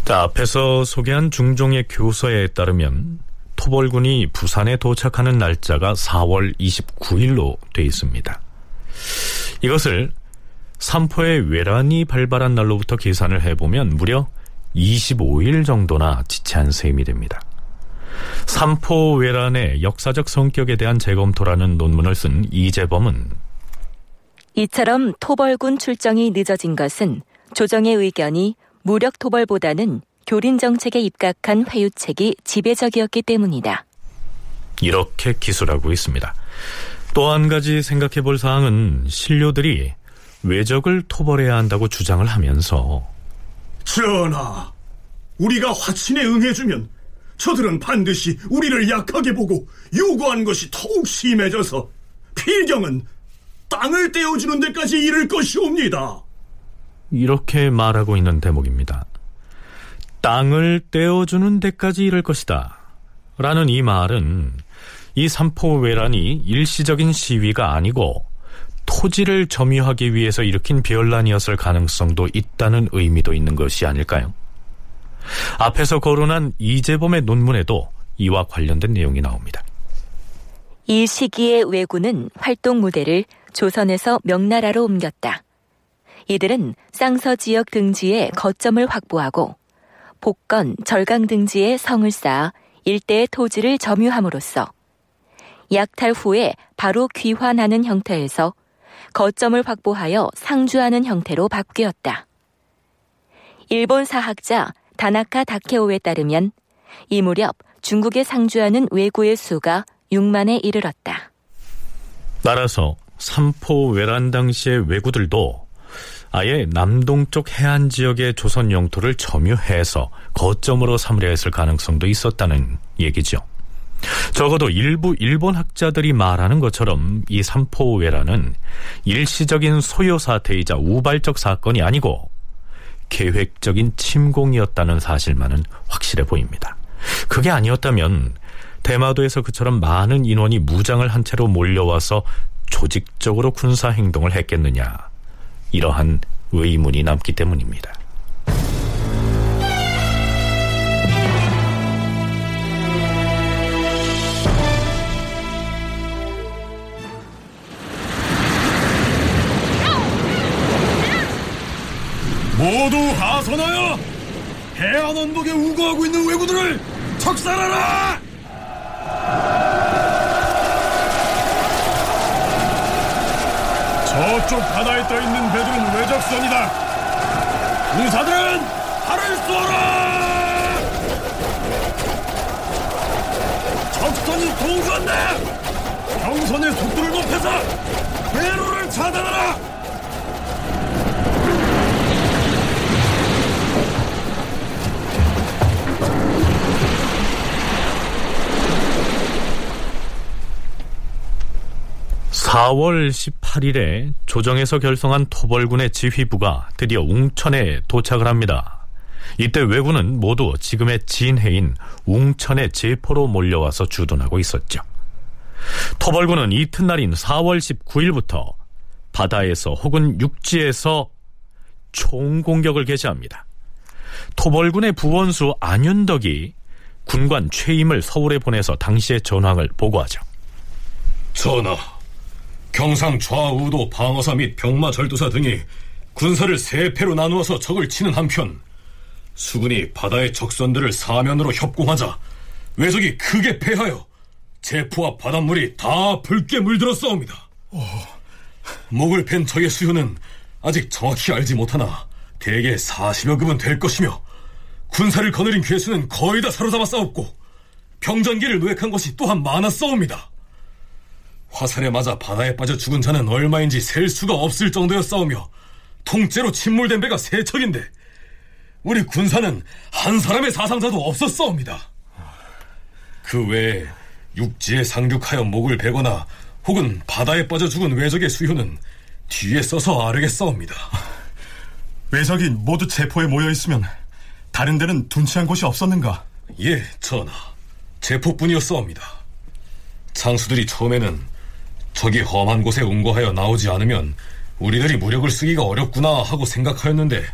자, 앞에서 소개한 중종의 교서에 따르면 토벌군이 부산에 도착하는 날짜가 4월 29일로 돼 있습니다. 이것을 삼포의 외란이 발발한 날로부터 계산을 해보면 무려 25일 정도나 지체한 셈이 됩니다. 삼포 외란의 역사적 성격에 대한 재검토라는 논문을 쓴 이재범은 이처럼 토벌군 출정이 늦어진 것은 조정의 의견이 무력 토벌보다는 교린 정책에 입각한 회유책이 지배적이었기 때문이다. 이렇게 기술하고 있습니다. 또 한 가지 생각해 볼 사항은 신료들이 외적을 토벌해야 한다고 주장을 하면서 전하, 우리가 화친에 응해주면 저들은 반드시 우리를 약하게 보고 요구하는 것이 더욱 심해져서 필경은 땅을 떼어주는 데까지 이를 것이옵니다. 이렇게 말하고 있는 대목입니다. 땅을 떼어주는 데까지 이를 것이다. 라는 이 말은 이 삼포 외란이 일시적인 시위가 아니고 토지를 점유하기 위해서 일으킨 변란이었을 가능성도 있다는 의미도 있는 것이 아닐까요? 앞에서 거론한 이재범의 논문에도 이와 관련된 내용이 나옵니다. 이 시기의 왜군은 활동 무대를 조선에서 명나라로 옮겼다. 이들은 쌍서 지역 등지에 거점을 확보하고 복건, 절강 등지에 성을 쌓아 일대의 토지를 점유함으로써 약탈 후에 바로 귀환하는 형태에서 거점을 확보하여 상주하는 형태로 바뀌었다. 일본 사학자 다나카 다케오에 따르면 이 무렵 중국에 상주하는 왜구의 수가 6만에 이르렀다. 따라서 삼포 외란 당시의 왜구들도 아예 남동쪽 해안 지역의 조선 영토를 점유해서 거점으로 삼으려 했을 가능성도 있었다는 얘기죠. 적어도 일부 일본 학자들이 말하는 것처럼 이 삼포회라는 일시적인 소요 사태이자 우발적 사건이 아니고 계획적인 침공이었다는 사실만은 확실해 보입니다. 그게 아니었다면 대마도에서 그처럼 많은 인원이 무장을 한 채로 몰려와서 조직적으로 군사 행동을 했겠느냐 이러한 의문이 남기 때문입니다. 모두 하선하여 해안 언덕에 우거하고 있는 왜구들을 척살하라! 저쪽 바다에 떠 있는 배들은 외적선이다. 군사들은 발을 쏘아라! 적선이 동조한다! 경선의 속도를 높여서 배로를 차단하라! (4월 18일에) 조정에서 결성한 토벌군의 지휘부가 드디어 웅천에 도착을 합니다. 이때 왜군은 모두 지금의 진해인 웅천의 제포로 몰려와서 주둔하고 있었죠. 토벌군은 이튿날인 4월 19일부터 바다에서 혹은 육지에서 총공격을 개시합니다. 토벌군의 부원수 안윤덕이 군관 최임을 서울에 보내서 당시의 전황을 보고하죠. 전하, 경상 좌우도 방어사 및 병마 절도사 등이 군사를 세 패로 나누어서 적을 치는 한편 수군이 바다의 적선들을 사면으로 협공하자 외적이 크게 패하여 제포와 바닷물이 다 붉게 물들었사옵니다. 목을 팬 적의 수요는 아직 정확히 알지 못하나 대개 40여 급은 될 것이며 군사를 거느린 괴수는 거의 다 사로잡아 싸웠고 병전기를 노획한 것이 또한 많았사옵니다. 화살에 맞아 바다에 빠져 죽은 자는 얼마인지 셀 수가 없을 정도였사오며 통째로 침몰된 배가 세 척인데 우리 군사는 한 사람의 사상자도 없었사옵니다. 그 외에 육지에 상륙하여 목을 베거나 혹은 바다에 빠져 죽은 외적의 수효는 뒤에 써서 아르겠사옵니다. 외적이 모두 제포에 모여 있으면 다른 데는 둔치한 곳이 없었는가? 예, 전하. 제포뿐이었사옵니다. 장수들이 처음에는 적이 험한 곳에 운거하여 나오지 않으면 우리들이 무력을 쓰기가 어렵구나 하고 생각하였는데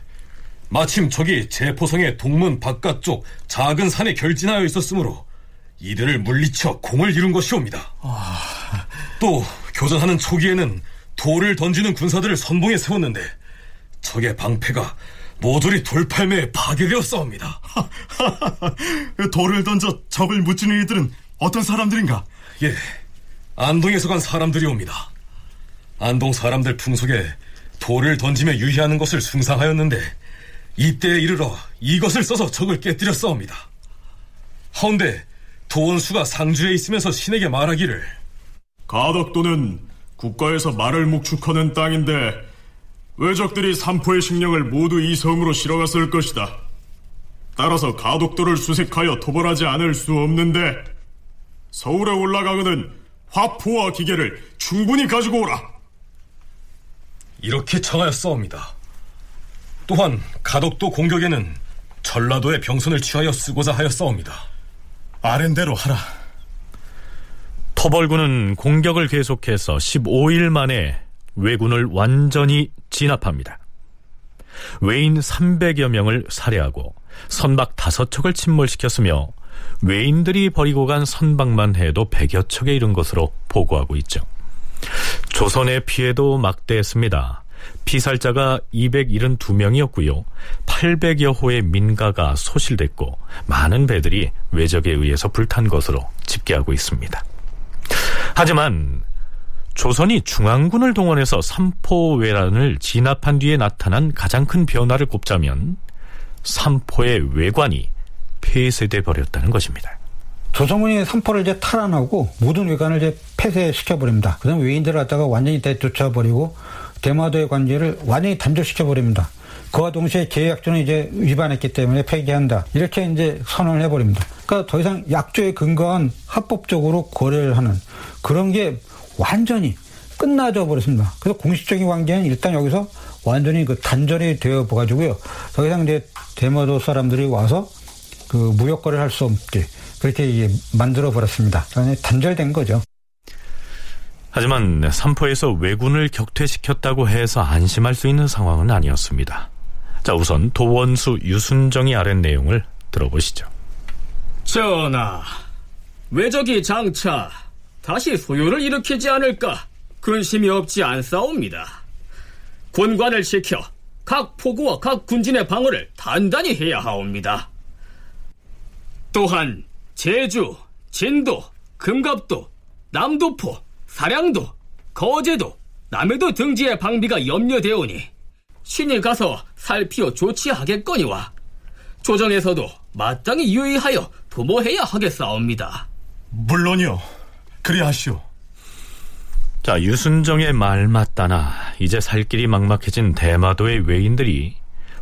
마침 적이 제포성의 동문 바깥쪽 작은 산에 결진하여 있었으므로 이들을 물리쳐 공을 이룬 것이옵니다. 또 교전하는 초기에는 돌을 던지는 군사들을 선봉에 세웠는데 적의 방패가 모조리 돌팔매에 파괴되었사옵니다. 돌을 던져 적을 무찌는 이들은 어떤 사람들인가? 예, 안동에서 간 사람들이 옵니다. 안동 사람들 풍속에 돌을 던지며 유희하는 것을 숭상하였는데 이때에 이르러 이것을 써서 적을 깨뜨렸사옵니다. 하운데 도원수가 상주에 있으면서 신에게 말하기를 가덕도는 국가에서 말을 목축하는 땅인데 외적들이 삼포의 식량을 모두 이 섬으로 실어갔을 것이다. 따라서 가덕도를 수색하여 토벌하지 않을 수 없는데 서울에 올라가거든 화포와 기계를 충분히 가지고 오라. 이렇게 청하였사옵니다. 또한 가덕도 공격에는 전라도의 병선을 취하여 쓰고자 하였사옵니다. 아랜대로 하라. 토벌군은 공격을 계속해서 15일 만에 왜군을 완전히 진압합니다. 외인 300여 명을 살해하고 선박 5척을 침몰시켰으며 외인들이 버리고 간 선박만 해도 100여 척에 이른 것으로 보고하고 있죠. 조선의 피해도 막대했습니다. 피살자가 272명이었고요. 800여 호의 민가가 소실됐고 많은 배들이 외적에 의해서 불탄 것으로 집계하고 있습니다. 하지만 조선이 중앙군을 동원해서 삼포외란을 진압한 뒤에 나타난 가장 큰 변화를 꼽자면 삼포의 외관이 폐쇄돼 버렸다는 것입니다. 조선군이 삼포를 이제 탈환하고 모든 외관을 이제 폐쇄시켜 버립니다. 그다음 외인들을 갖다가 완전히 다 쫓아 버리고 대마도의 관계를 완전히 단절시켜 버립니다. 그와 동시에 계약조는 이제 위반했기 때문에 폐기한다. 이렇게 이제 선언을 해버립니다. 그러니까 더 이상 약조에 근거한 합법적으로 거래를 하는 그런 게 완전히 끝나져 버렸습니다. 그래서 공식적인 관계는 일단 여기서 완전히 그 단절이 되어 가지고요. 더 이상 이제 대마도 사람들이 와서 그 무역 거래를 할 수 없게 그렇게 만들어 버렸습니다. 단절된 거죠. 하지만 삼포에서 왜군을 격퇴시켰다고 해서 안심할 수 있는 상황은 아니었습니다. 자, 우선 도원수 유순정이 아랫 내용을 들어보시죠. 전하, 왜적이 장차 다시 소요를 일으키지 않을까 근심이 없지 않사옵니다. 군관을 지켜 각 포구와 각 군진의 방어를 단단히 해야 하옵니다. 또한 제주, 진도, 금갑도, 남도포, 사량도, 거제도, 남해도 등지의 방비가 염려되오니 신이 가서 살피어 조치하겠거니와 조정에서도 마땅히 유의하여 도모해야 하겠사옵니다. 물론이요. 그리하시오. 자, 유순정의 말 맞다나 이제 살 길이 막막해진 대마도의 외인들이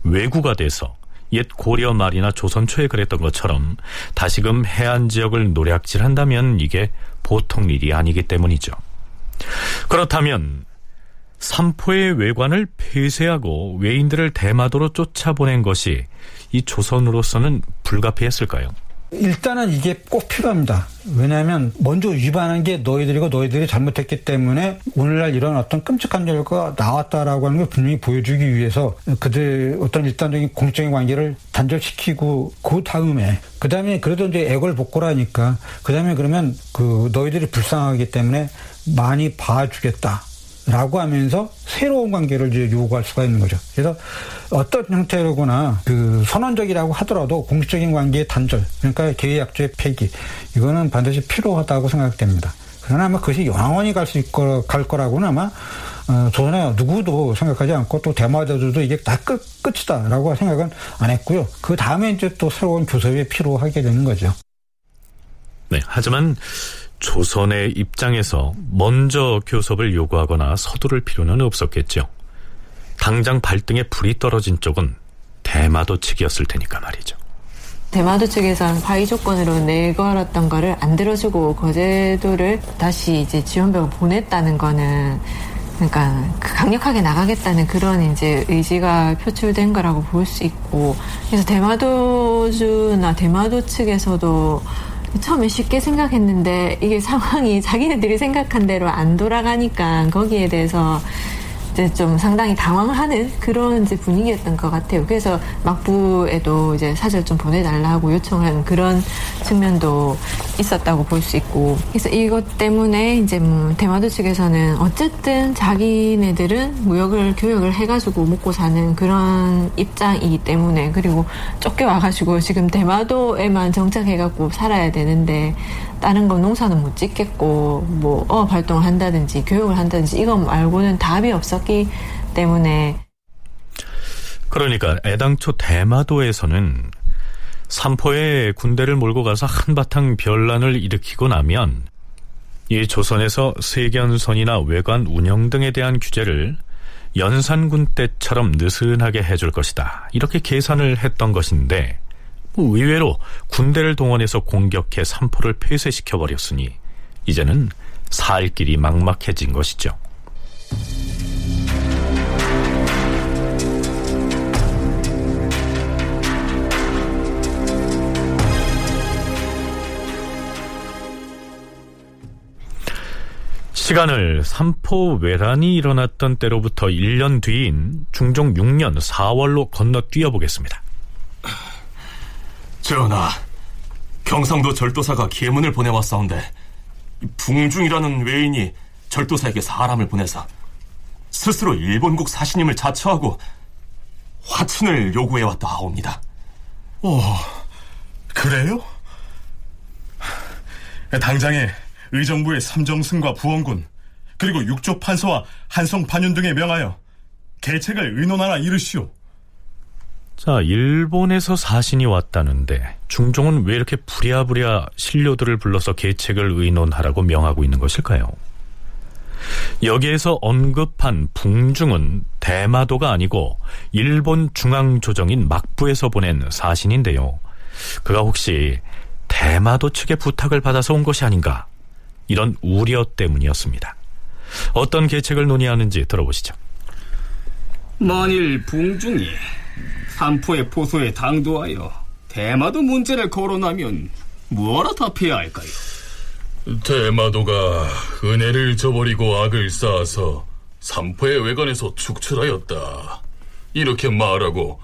왜구가 돼서 옛 고려 말이나 조선 초에 그랬던 것처럼 다시금 해안 지역을 노략질한다면 이게 보통 일이 아니기 때문이죠. 그렇다면 삼포의 외관을 폐쇄하고 외인들을 대마도로 쫓아보낸 것이 이 조선으로서는 불가피했을까요? 일단은 이게 꼭 필요합니다. 왜냐하면 먼저 위반한 게 너희들이고 너희들이 잘못했기 때문에 오늘날 이런 어떤 끔찍한 결과가 나왔다라고 하는 걸 분명히 보여주기 위해서 그들 어떤 일단적인 공적인 관계를 단절시키고 그 다음에 그 다음에 그래도 이제 애걸 복고라니까 그 다음에 그러면 그 너희들이 불쌍하기 때문에 많이 봐주겠다. 라고 하면서 새로운 관계를 이제 요구할 수가 있는 거죠. 그래서 어떤 형태로거나 그 선언적이라고 하더라도 공식적인 관계의 단절, 그러니까 계약조의 폐기, 이거는 반드시 필요하다고 생각됩니다. 그러나 아마 그것이 영원히 갈 수 있고 갈 거라고는 아마 어, 조선에 누구도 생각하지 않고 또 대마도들도 이게 다 끝, 끝이다라고 생각은 안 했고요. 그 다음에 이제 또 새로운 교섭이 필요하게 되는 거죠. 네, 하지만 조선의 입장에서 먼저 교섭을 요구하거나 서두를 필요는 없었겠죠. 당장 발등에 불이 떨어진 쪽은 대마도 측이었을 테니까 말이죠. 대마도 측에서는 파이 조건으로 내걸었던 거를 안 들어주고 거제도를 다시 이제 지원병을 보냈다는 거는 그러니까 강력하게 나가겠다는 그런 이제 의지가 표출된 거라고 볼 수 있고 그래서 대마도주나 대마도 측에서도 처음에 쉽게 생각했는데 이게 상황이 자기네들이 생각한 대로 안 돌아가니까 거기에 대해서 이제 좀 상당히 당황을 하는 그런 이제 분위기였던 것 같아요. 그래서 막부에도 이제 사절 좀 보내달라고 요청한 그런 측면도 있었다고 볼 수 있고. 그래서 이것 때문에 이제 뭐 대마도 측에서는 어쨌든 자기네들은 무역을 교역을 해가지고 먹고 사는 그런 입장이기 때문에 그리고 쫓겨와가지고 지금 대마도에만 정착해갖고 살아야 되는데 다른 건 농사는 못 짓겠고 뭐 어업 활동을 한다든지 교육을 한다든지 이거 말고는 답이 없었기 때문에 그러니까 애당초 대마도에서는 삼포에 군대를 몰고 가서 한바탕 변란을 일으키고 나면 이 조선에서 세견선이나 외관 운영 등에 대한 규제를 연산군 때처럼 느슨하게 해줄 것이다. 이렇게 계산을 했던 것인데 뭐 의외로 군대를 동원해서 공격해 삼포를 폐쇄시켜 버렸으니 이제는 살 길이 막막해진 것이죠. 시간을 삼포 외란이 일어났던 때로부터 1년 뒤인 중종 6년 4월로 건너 뛰어 보겠습니다. 전하, 경상도 절도사가 계문을 보내왔사온데 붕중이라는 외인이 절도사에게 사람을 보내서 스스로 일본국 사신임을 자처하고 화친을 요구해왔다 하옵니다. 오, 그래요? 당장에 의정부의 삼정승과 부원군 그리고 육조 판서와 한성 반윤 등에 명하여 계책을 의논하라 이르시오. 자, 일본에서 사신이 왔다는데 중종은 왜 이렇게 부랴부랴 신료들을 불러서 계책을 의논하라고 명하고 있는 것일까요? 여기에서 언급한 붕중은 대마도가 아니고 일본 중앙조정인 막부에서 보낸 사신인데요. 그가 혹시 대마도 측의 부탁을 받아서 온 것이 아닌가 이런 우려 때문이었습니다. 어떤 계책을 논의하는지 들어보시죠. 만일 붕중이 삼포의 포소에 당도하여 대마도 문제를 거론하면 뭐하라 답해야 할까요? 대마도가 은혜를 저버리고 악을 쌓아서 삼포의 외관에서 축출하였다. 이렇게 말하고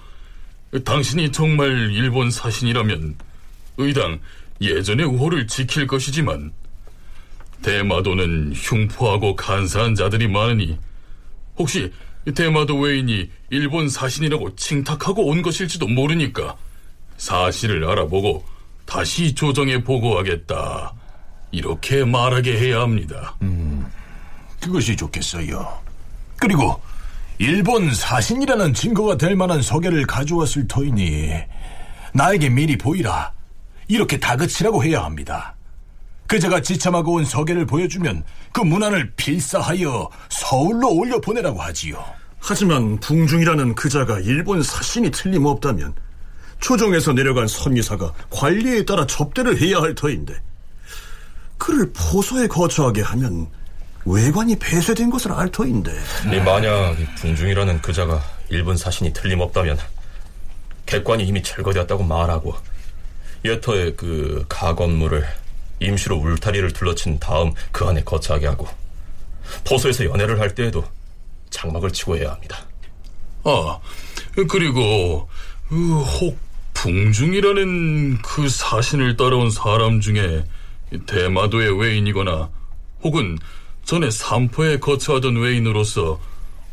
당신이 정말 일본 사신이라면 의당 예전의 우호를 지킬 것이지만 대마도는 흉포하고 간사한 자들이 많으니 혹시 대마도 외인이 일본 사신이라고 칭탁하고 온 것일지도 모르니까 사실을 알아보고 다시 조정에 보고하겠다. 이렇게 말하게 해야 합니다. 음, 그것이 좋겠어요. 그리고 일본 사신이라는 증거가 될 만한 서계를 가져왔을 터이니 나에게 미리 보이라. 이렇게 다그치라고 해야 합니다. 그자가 지참하고 온 서계를 보여주면 그 문안을 필사하여 서울로 올려 보내라고 하지요. 하지만 붕중이라는 그자가 일본 사신이 틀림없다면 초정에서 내려간 선의사가 관리에 따라 접대를 해야 할 터인데 그를 포소에 거처하게 하면 외관이 폐쇄된 것을 알 터인데 이 만약 붕중이라는 그자가 일본 사신이 틀림없다면 객관이 이미 철거되었다고 말하고 여터의 그 가건물을 임시로 울타리를 둘러친 다음 그 안에 거처하게 하고 포소에서 연애를 할 때에도 장막을 치고 해야 합니다. 아, 그리고 그, 혹 붕중이라는 그 사신을 따라온 사람 중에 대마도의 외인이거나 혹은 전에 삼포에 거처하던 외인으로서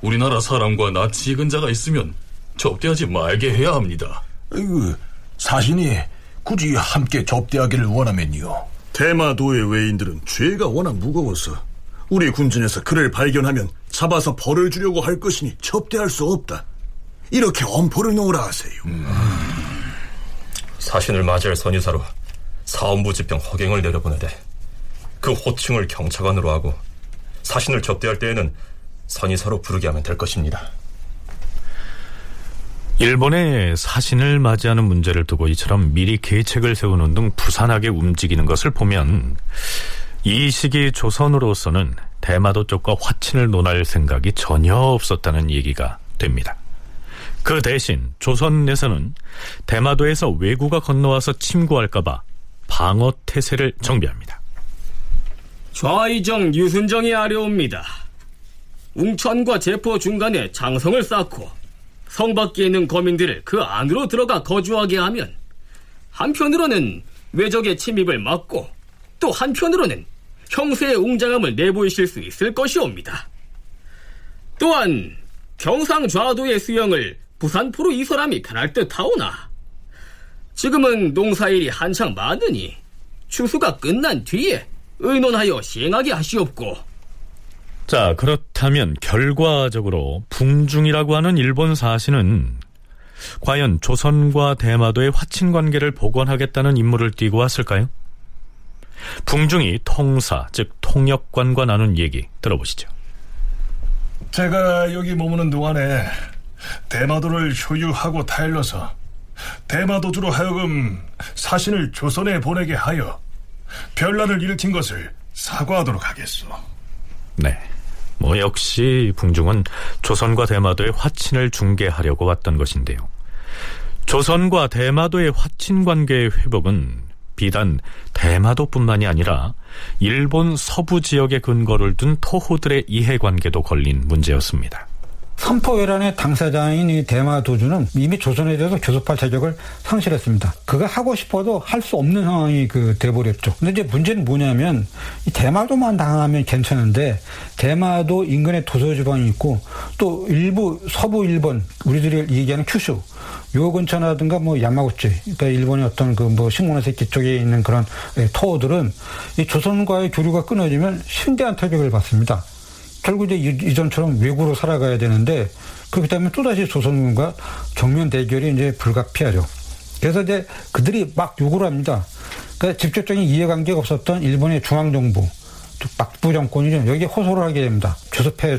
우리나라 사람과 낯이 익은 자가 있으면 접대하지 말게 해야 합니다. 그 사신이 굳이 함께 접대하기를 원하면요. 대마도의 외인들은 죄가 워낙 무거워서 우리 군진에서 그를 발견하면 잡아서 벌을 주려고 할 것이니 접대할 수 없다. 이렇게 엄포를 놓으라 하세요. 음. 사신을 맞이할 선의사로 사원부 집행 허경을 내려보내되 그 호칭을 경차관으로 하고 사신을 접대할 때에는 선의사로 부르게 하면 될 것입니다. 일본의 사신을 맞이하는 문제를 두고 이처럼 미리 계책을 세우는 등 부산하게 움직이는 것을 보면 이 시기 조선으로서는 대마도 쪽과 화친을 논할 생각이 전혀 없었다는 얘기가 됩니다. 그 대신 조선 내에서는 대마도에서 왜구가 건너와서 침구할까봐 방어 태세를 정비합니다. 좌의정 유순정이 아려옵니다. 웅천과 제포 중간에 장성을 쌓고 성 밖에 있는 거민들을 그 안으로 들어가 거주하게 하면 한편으로는 외적의 침입을 막고 또 한편으로는 형세의 웅장함을 내보이실 수 있을 것이옵니다. 또한 경상좌도의 수영을 부산포로 이설함이 편할 듯 하오나 지금은 농사일이 한창 많으니 추수가 끝난 뒤에 의논하여 시행하게 하시옵고 자 그렇다면 결과적으로 붕중이라고 하는 일본 사신은 과연 조선과 대마도의 화친 관계를 복원하겠다는 임무를 띠고 왔을까요? 붕중이 통사 즉 통역관과 나눈 얘기 들어보시죠. 제가 여기 머무는 동안에 대마도를 효유하고 타일러서 대마도주로 하여금 사신을 조선에 보내게 하여 별난을 일으킨 것을 사과하도록 하겠소. 네. 뭐 역시 붕중은 조선과 대마도의 화친을 중개하려고 왔던 것인데요. 조선과 대마도의 화친 관계의 회복은 비단 대마도뿐만이 아니라 일본 서부 지역에 근거를 둔 토호들의 이해관계도 걸린 문제였습니다. 삼포회란의 당사자인 이 대마 도주는 이미 조선에 대해서 교섭할 자격을 상실했습니다. 그가 하고 싶어도 할 수 없는 상황이 그 돼버렸죠. 근데 이제 문제는 뭐냐면 이 대마도만 당하면 괜찮은데 대마도 인근에 도서 지방이 있고 또 일부 서부 일본 우리들이 얘기하는 큐슈 요 근처라든가 뭐 야마구치 그러니까 일본의 어떤 그뭐 식문화세계 쪽에 있는 그런 토호들은 이 조선과의 교류가 끊어지면 심대한 타격을 받습니다. 결국 이제 이전처럼 외구로 살아가야 되는데 그렇기 때문에 또다시 조선군과 정면 대결이 이제 불가피하죠. 그래서 이제 그들이 막 요구를 합니다. 그러니까 직접적인 이해관계가 없었던 일본의 중앙정부 막부 정권이죠. 여기 호소를 하게 됩니다. 조섭해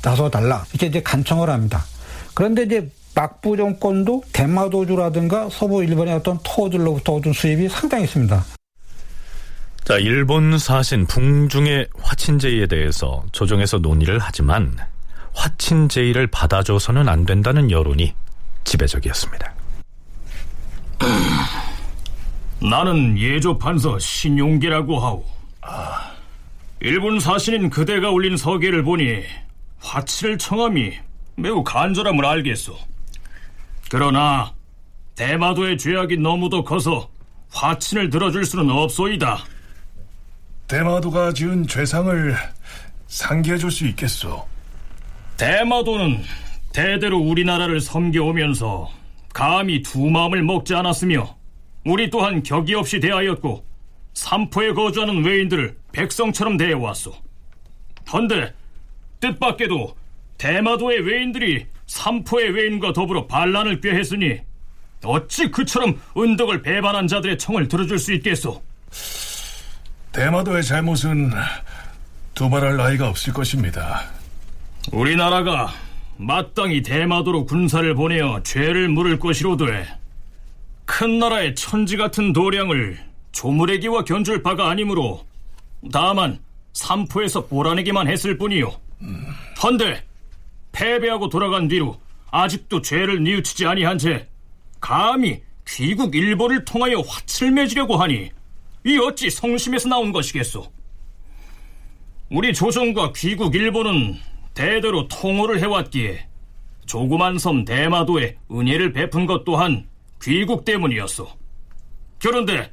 나서 달라. 이렇게 이제 간청을 합니다. 그런데 이제 막부 정권도 대마도주라든가 서부 일본의 어떤 토호들로부터 얻은 수입이 상당히 있습니다. 자, 일본 사신 북중의 화친제의에 대해서 조정에서 논의를 하지만 화친제의를 받아줘서는 안 된다는 여론이 지배적이었습니다. 나는 예조 판서 신용기라고 하오. 아, 일본 사신인 그대가 올린 서계를 보니 화치를 청함이 매우 간절함을 알겠소. 그러나 대마도의 죄악이 너무도 커서 화친을 들어줄 수는 없소이다. 대마도가 지은 죄상을 상기해줄 수 있겠소. 대마도는 대대로 우리나라를 섬겨오면서 감히 두 마음을 먹지 않았으며 우리 또한 격이 없이 대하였고 삼포에 거주하는 외인들을 백성처럼 대해왔소. 헌데 뜻밖에도 대마도의 외인들이 삼포의 외인과 더불어 반란을 꾀했으니 어찌 그처럼 은덕을 배반한 자들의 청을 들어줄 수 있겠소? 대마도의 잘못은 두말할 나이가 없을 것입니다. 우리나라가 마땅히 대마도로 군사를 보내어 죄를 물을 것이로되 큰 나라의 천지 같은 도량을 조무래기와 견줄 바가 아니므로 다만 삼포에서 몰아내기만 했을 뿐이요. 헌데 패배하고 돌아간 뒤로 아직도 죄를 뉘우치지 아니한 채 감히 귀국 일본을 통하여 화치를 맺으려고 하니 이 어찌 성심에서 나온 것이겠소? 우리 조선과 귀국 일본은 대대로 통호를 해왔기에 조그만 섬 대마도에 은혜를 베푼 것 또한 귀국 때문이었소. 그런데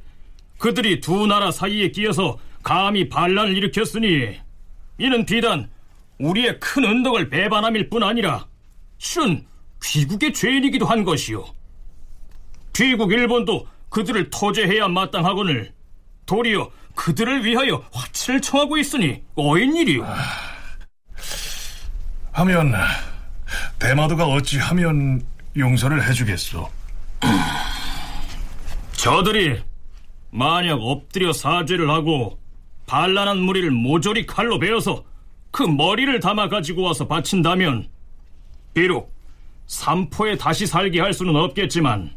그들이 두 나라 사이에 끼어서 감히 반란을 일으켰으니 이는 비단 우리의 큰 은덕을 배반함일 뿐 아니라 실은 귀국의 죄인이기도 한 것이요. 귀국 일본도 그들을 토제해야 마땅하거늘 도리어 그들을 위하여 화치를 청하고 있으니 어인 일이요. 하면 대마도가 어찌하면 용서를 해주겠소? 저들이 만약 엎드려 사죄를 하고 반란한 무리를 모조리 칼로 베어서 그 머리를 담아 가지고 와서 바친다면 비록 삼포에 다시 살게 할 수는 없겠지만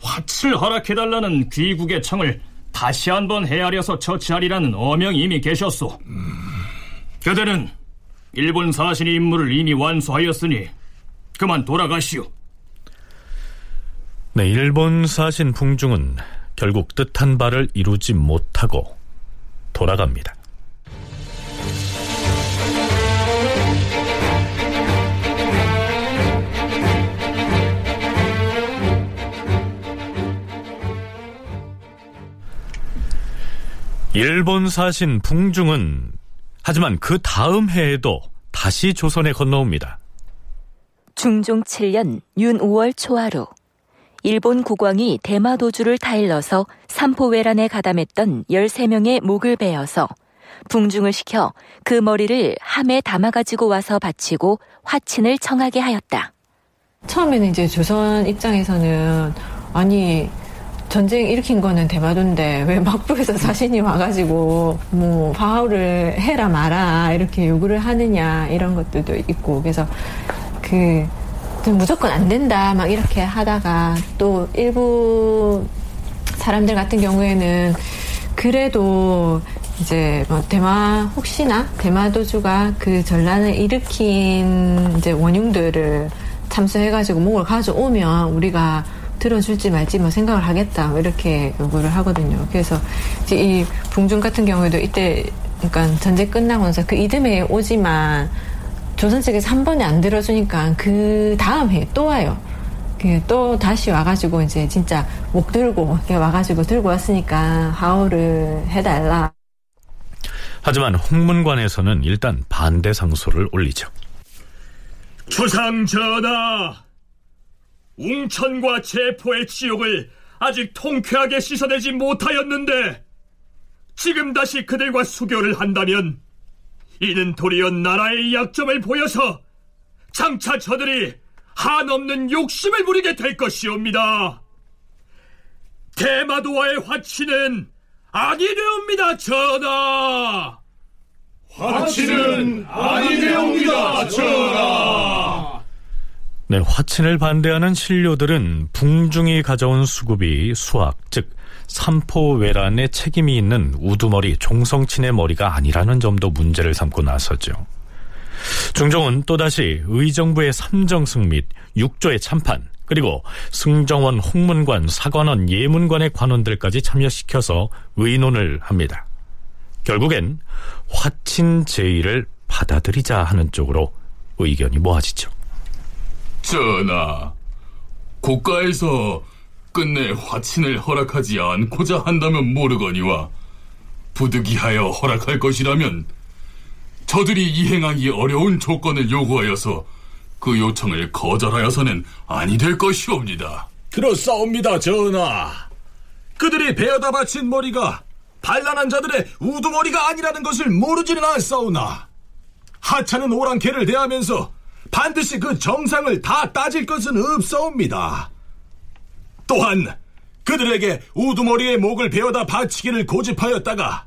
화치를 허락해달라는 귀국의 청을 다시 한번 헤아려서 처치하리라는 어명이 이미 계셨소. 그대는 일본 사신의 임무를 이미 완수하였으니 그만 돌아가시오. 네, 일본 사신 풍중은 결국 뜻한 바를 이루지 못하고 돌아갑니다. 일본 사신 풍중은 하지만 그 다음 해에도 다시 조선에 건너옵니다. 중종 7년 윤 5월 초하루 일본 국왕이 대마도주를 타일러서 삼포외란에 가담했던 13명의 목을 베어서 붕중을 시켜 그 머리를 함에 담아가지고 와서 바치고 화친을 청하게 하였다. 처음에는 이제 조선 입장에서는 아니 전쟁 일으킨 거는 대마도인데 왜 막부에서 사신이 와가지고 뭐 파하우를 해라 마라 이렇게 요구를 하느냐 이런 것들도 있고 그래서 그 무조건 안 된다 막 이렇게 하다가 또 일부 사람들 같은 경우에는 그래도 이제 뭐 대마 혹시나 대마도주가 그 전란을 일으킨 이제 원흉들을 참수해가지고 목을 가져오면 우리가 들어줄지 말지 뭐 생각을 하겠다 뭐 이렇게 요구를 하거든요. 그래서 이제 이 붕중 같은 경우에도 이때 그러니까 전쟁 끝나고 나서 그 이듬해에 오지만 조선 측에서 한 번에 안 들어주니까 그 다음 해에 또 와요. 또 다시 와가지고 이제 진짜 목 들고 와가지고 들고 왔으니까 하오를 해달라. 하지만 홍문관에서는 일단 반대 상소를 올리죠. 주상 전하, 웅천과 제포의 지옥을 아직 통쾌하게 씻어내지 못하였는데 지금 다시 그들과 수교를 한다면 이는 도리어 나라의 약점을 보여서 장차 저들이 한없는 욕심을 부리게 될 것이옵니다. 대마도와의 화치는 아니되옵니다, 전하! 화친은 아니되옵니다, 전하. 네, 화친을 반대하는 신료들은 북중이 가져온 수급이 수학, 즉 삼포외란에 책임이 있는 우두머리 종성친의 머리가 아니라는 점도 문제를 삼고 나섰죠. 중종은 또다시 의정부의 삼정승 및 육조의 참판, 그리고 승정원, 홍문관, 사관원, 예문관의 관원들까지 참여시켜서 의논을 합니다. 결국엔 화친 제의를 받아들이자 하는 쪽으로 의견이 모아지죠. 전하, 국가에서 끝내 화친을 허락하지 않고자 한다면 모르거니와 부득이하여 허락할 것이라면 저들이 이행하기 어려운 조건을 요구하여서 그 요청을 거절하여서는 아니 될 것이옵니다. 그렇사옵니다, 전하. 그들이 베어다 바친 머리가 반란한 자들의 우두머리가 아니라는 것을 모르지는 않사오나 하찮은 오랑캐를 대하면서 반드시 그 정상을 다 따질 것은 없사옵니다. 또한 그들에게 우두머리의 목을 베어다 바치기를 고집하였다가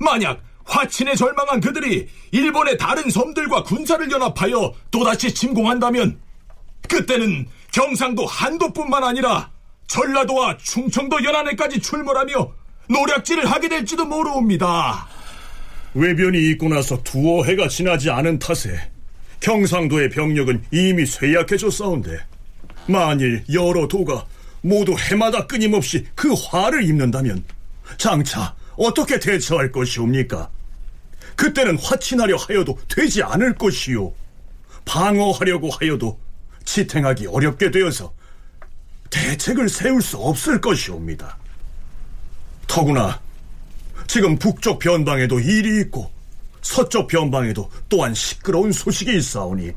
만약 화친에 절망한 그들이 일본의 다른 섬들과 군사를 연합하여 또다시 침공한다면 그때는 경상도 한도뿐만 아니라 전라도와 충청도 연안에까지 출몰하며 노략질을 하게 될지도 모르옵니다. 외변이 있고 나서 두어 해가 지나지 않은 탓에 경상도의 병력은 이미 쇠약해졌사온데 만일 여러 도가 모두 해마다 끊임없이 그 화를 입는다면 장차 어떻게 대처할 것이옵니까? 그때는 화친하려 하여도 되지 않을 것이요. 방어하려고 하여도 지탱하기 어렵게 되어서 대책을 세울 수 없을 것이옵니다. 더구나 지금 북쪽 변방에도 일이 있고 서쪽 변방에도 또한 시끄러운 소식이 있사오니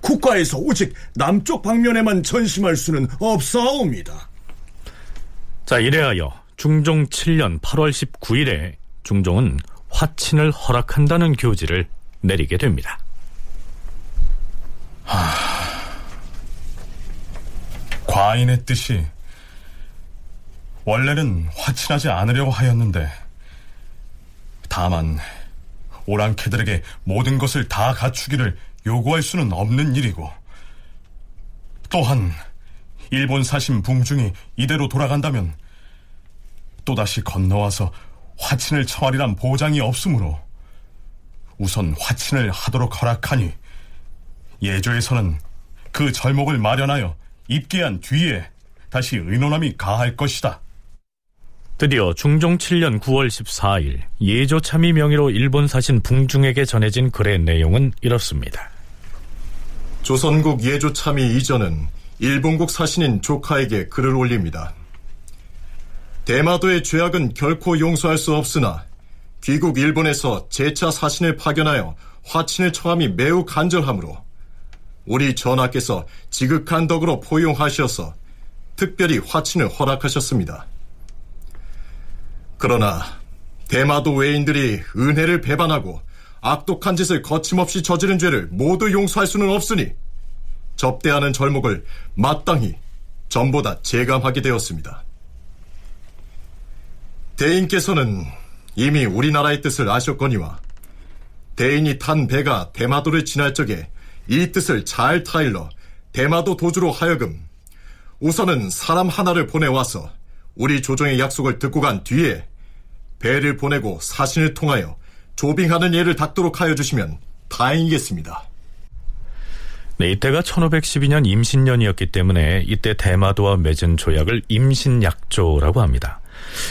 국가에서 오직 남쪽 방면에만 전심할 수는 없사옵니다. 자, 이래하여 중종 7년 8월 19일에 중종은 화친을 허락한다는 교지를 내리게 됩니다. 하... 과인의 뜻이 원래는 화친하지 않으려고 하였는데 다만 오랑캐들에게 모든 것을 다 갖추기를 요구할 수는 없는 일이고 또한 일본 사신 붕중이 이대로 돌아간다면 또다시 건너와서 화친을 청하리란 보장이 없으므로 우선 화친을 하도록 허락하니 예조에서는 그 절목을 마련하여 입게 한 뒤에 다시 의논함이 가할 것이다. 드디어 중종 7년 9월 14일 예조 참의 명의로 일본 사신 붕중에게 전해진 글의 내용은 이렇습니다. 조선국 예조 참의 이전은 일본국 사신인 조카에게 글을 올립니다. 대마도의 죄악은 결코 용서할 수 없으나 귀국 일본에서 제차 사신을 파견하여 화친을 청함이 매우 간절하므로 우리 전하께서 지극한 덕으로 포용하셔서 특별히 화친을 허락하셨습니다. 그러나 대마도 외인들이 은혜를 배반하고 악독한 짓을 거침없이 저지른 죄를 모두 용서할 수는 없으니 접대하는 절목을 마땅히 전보다 재감하게 되었습니다. 대인께서는 이미 우리나라의 뜻을 아셨거니와 대인이 탄 배가 대마도를 지날 적에 이 뜻을 잘 타일러 대마도 도주로 하여금 우선은 사람 하나를 보내와서 우리 조정의 약속을 듣고 간 뒤에 배를 보내고 사신을 통하여 조빙하는 예를 닦도록 하여 주시면 다행이겠습니다. 네, 이때가 1512년 임신년이었기 때문에 이때 대마도와 맺은 조약을 임신약조라고 합니다.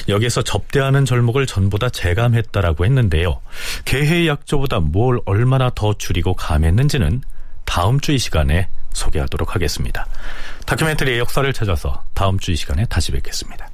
여기서 접대하는 절목을 전부 다 재감했다라고 했는데요. 개해 약조보다 뭘 얼마나 더 줄이고 감했는지는 다음 주 이 시간에 소개하도록 하겠습니다. 다큐멘터리의 역사를 찾아서 다음 주 이 시간에 다시 뵙겠습니다.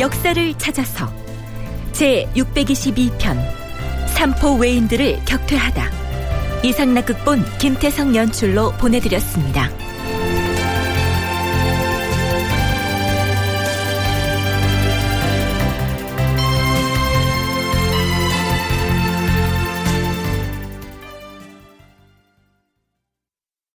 역사를 찾아서 제 622편 삼포 외인들을 격퇴하다 이상락 극본 김태성 연출로 보내드렸습니다.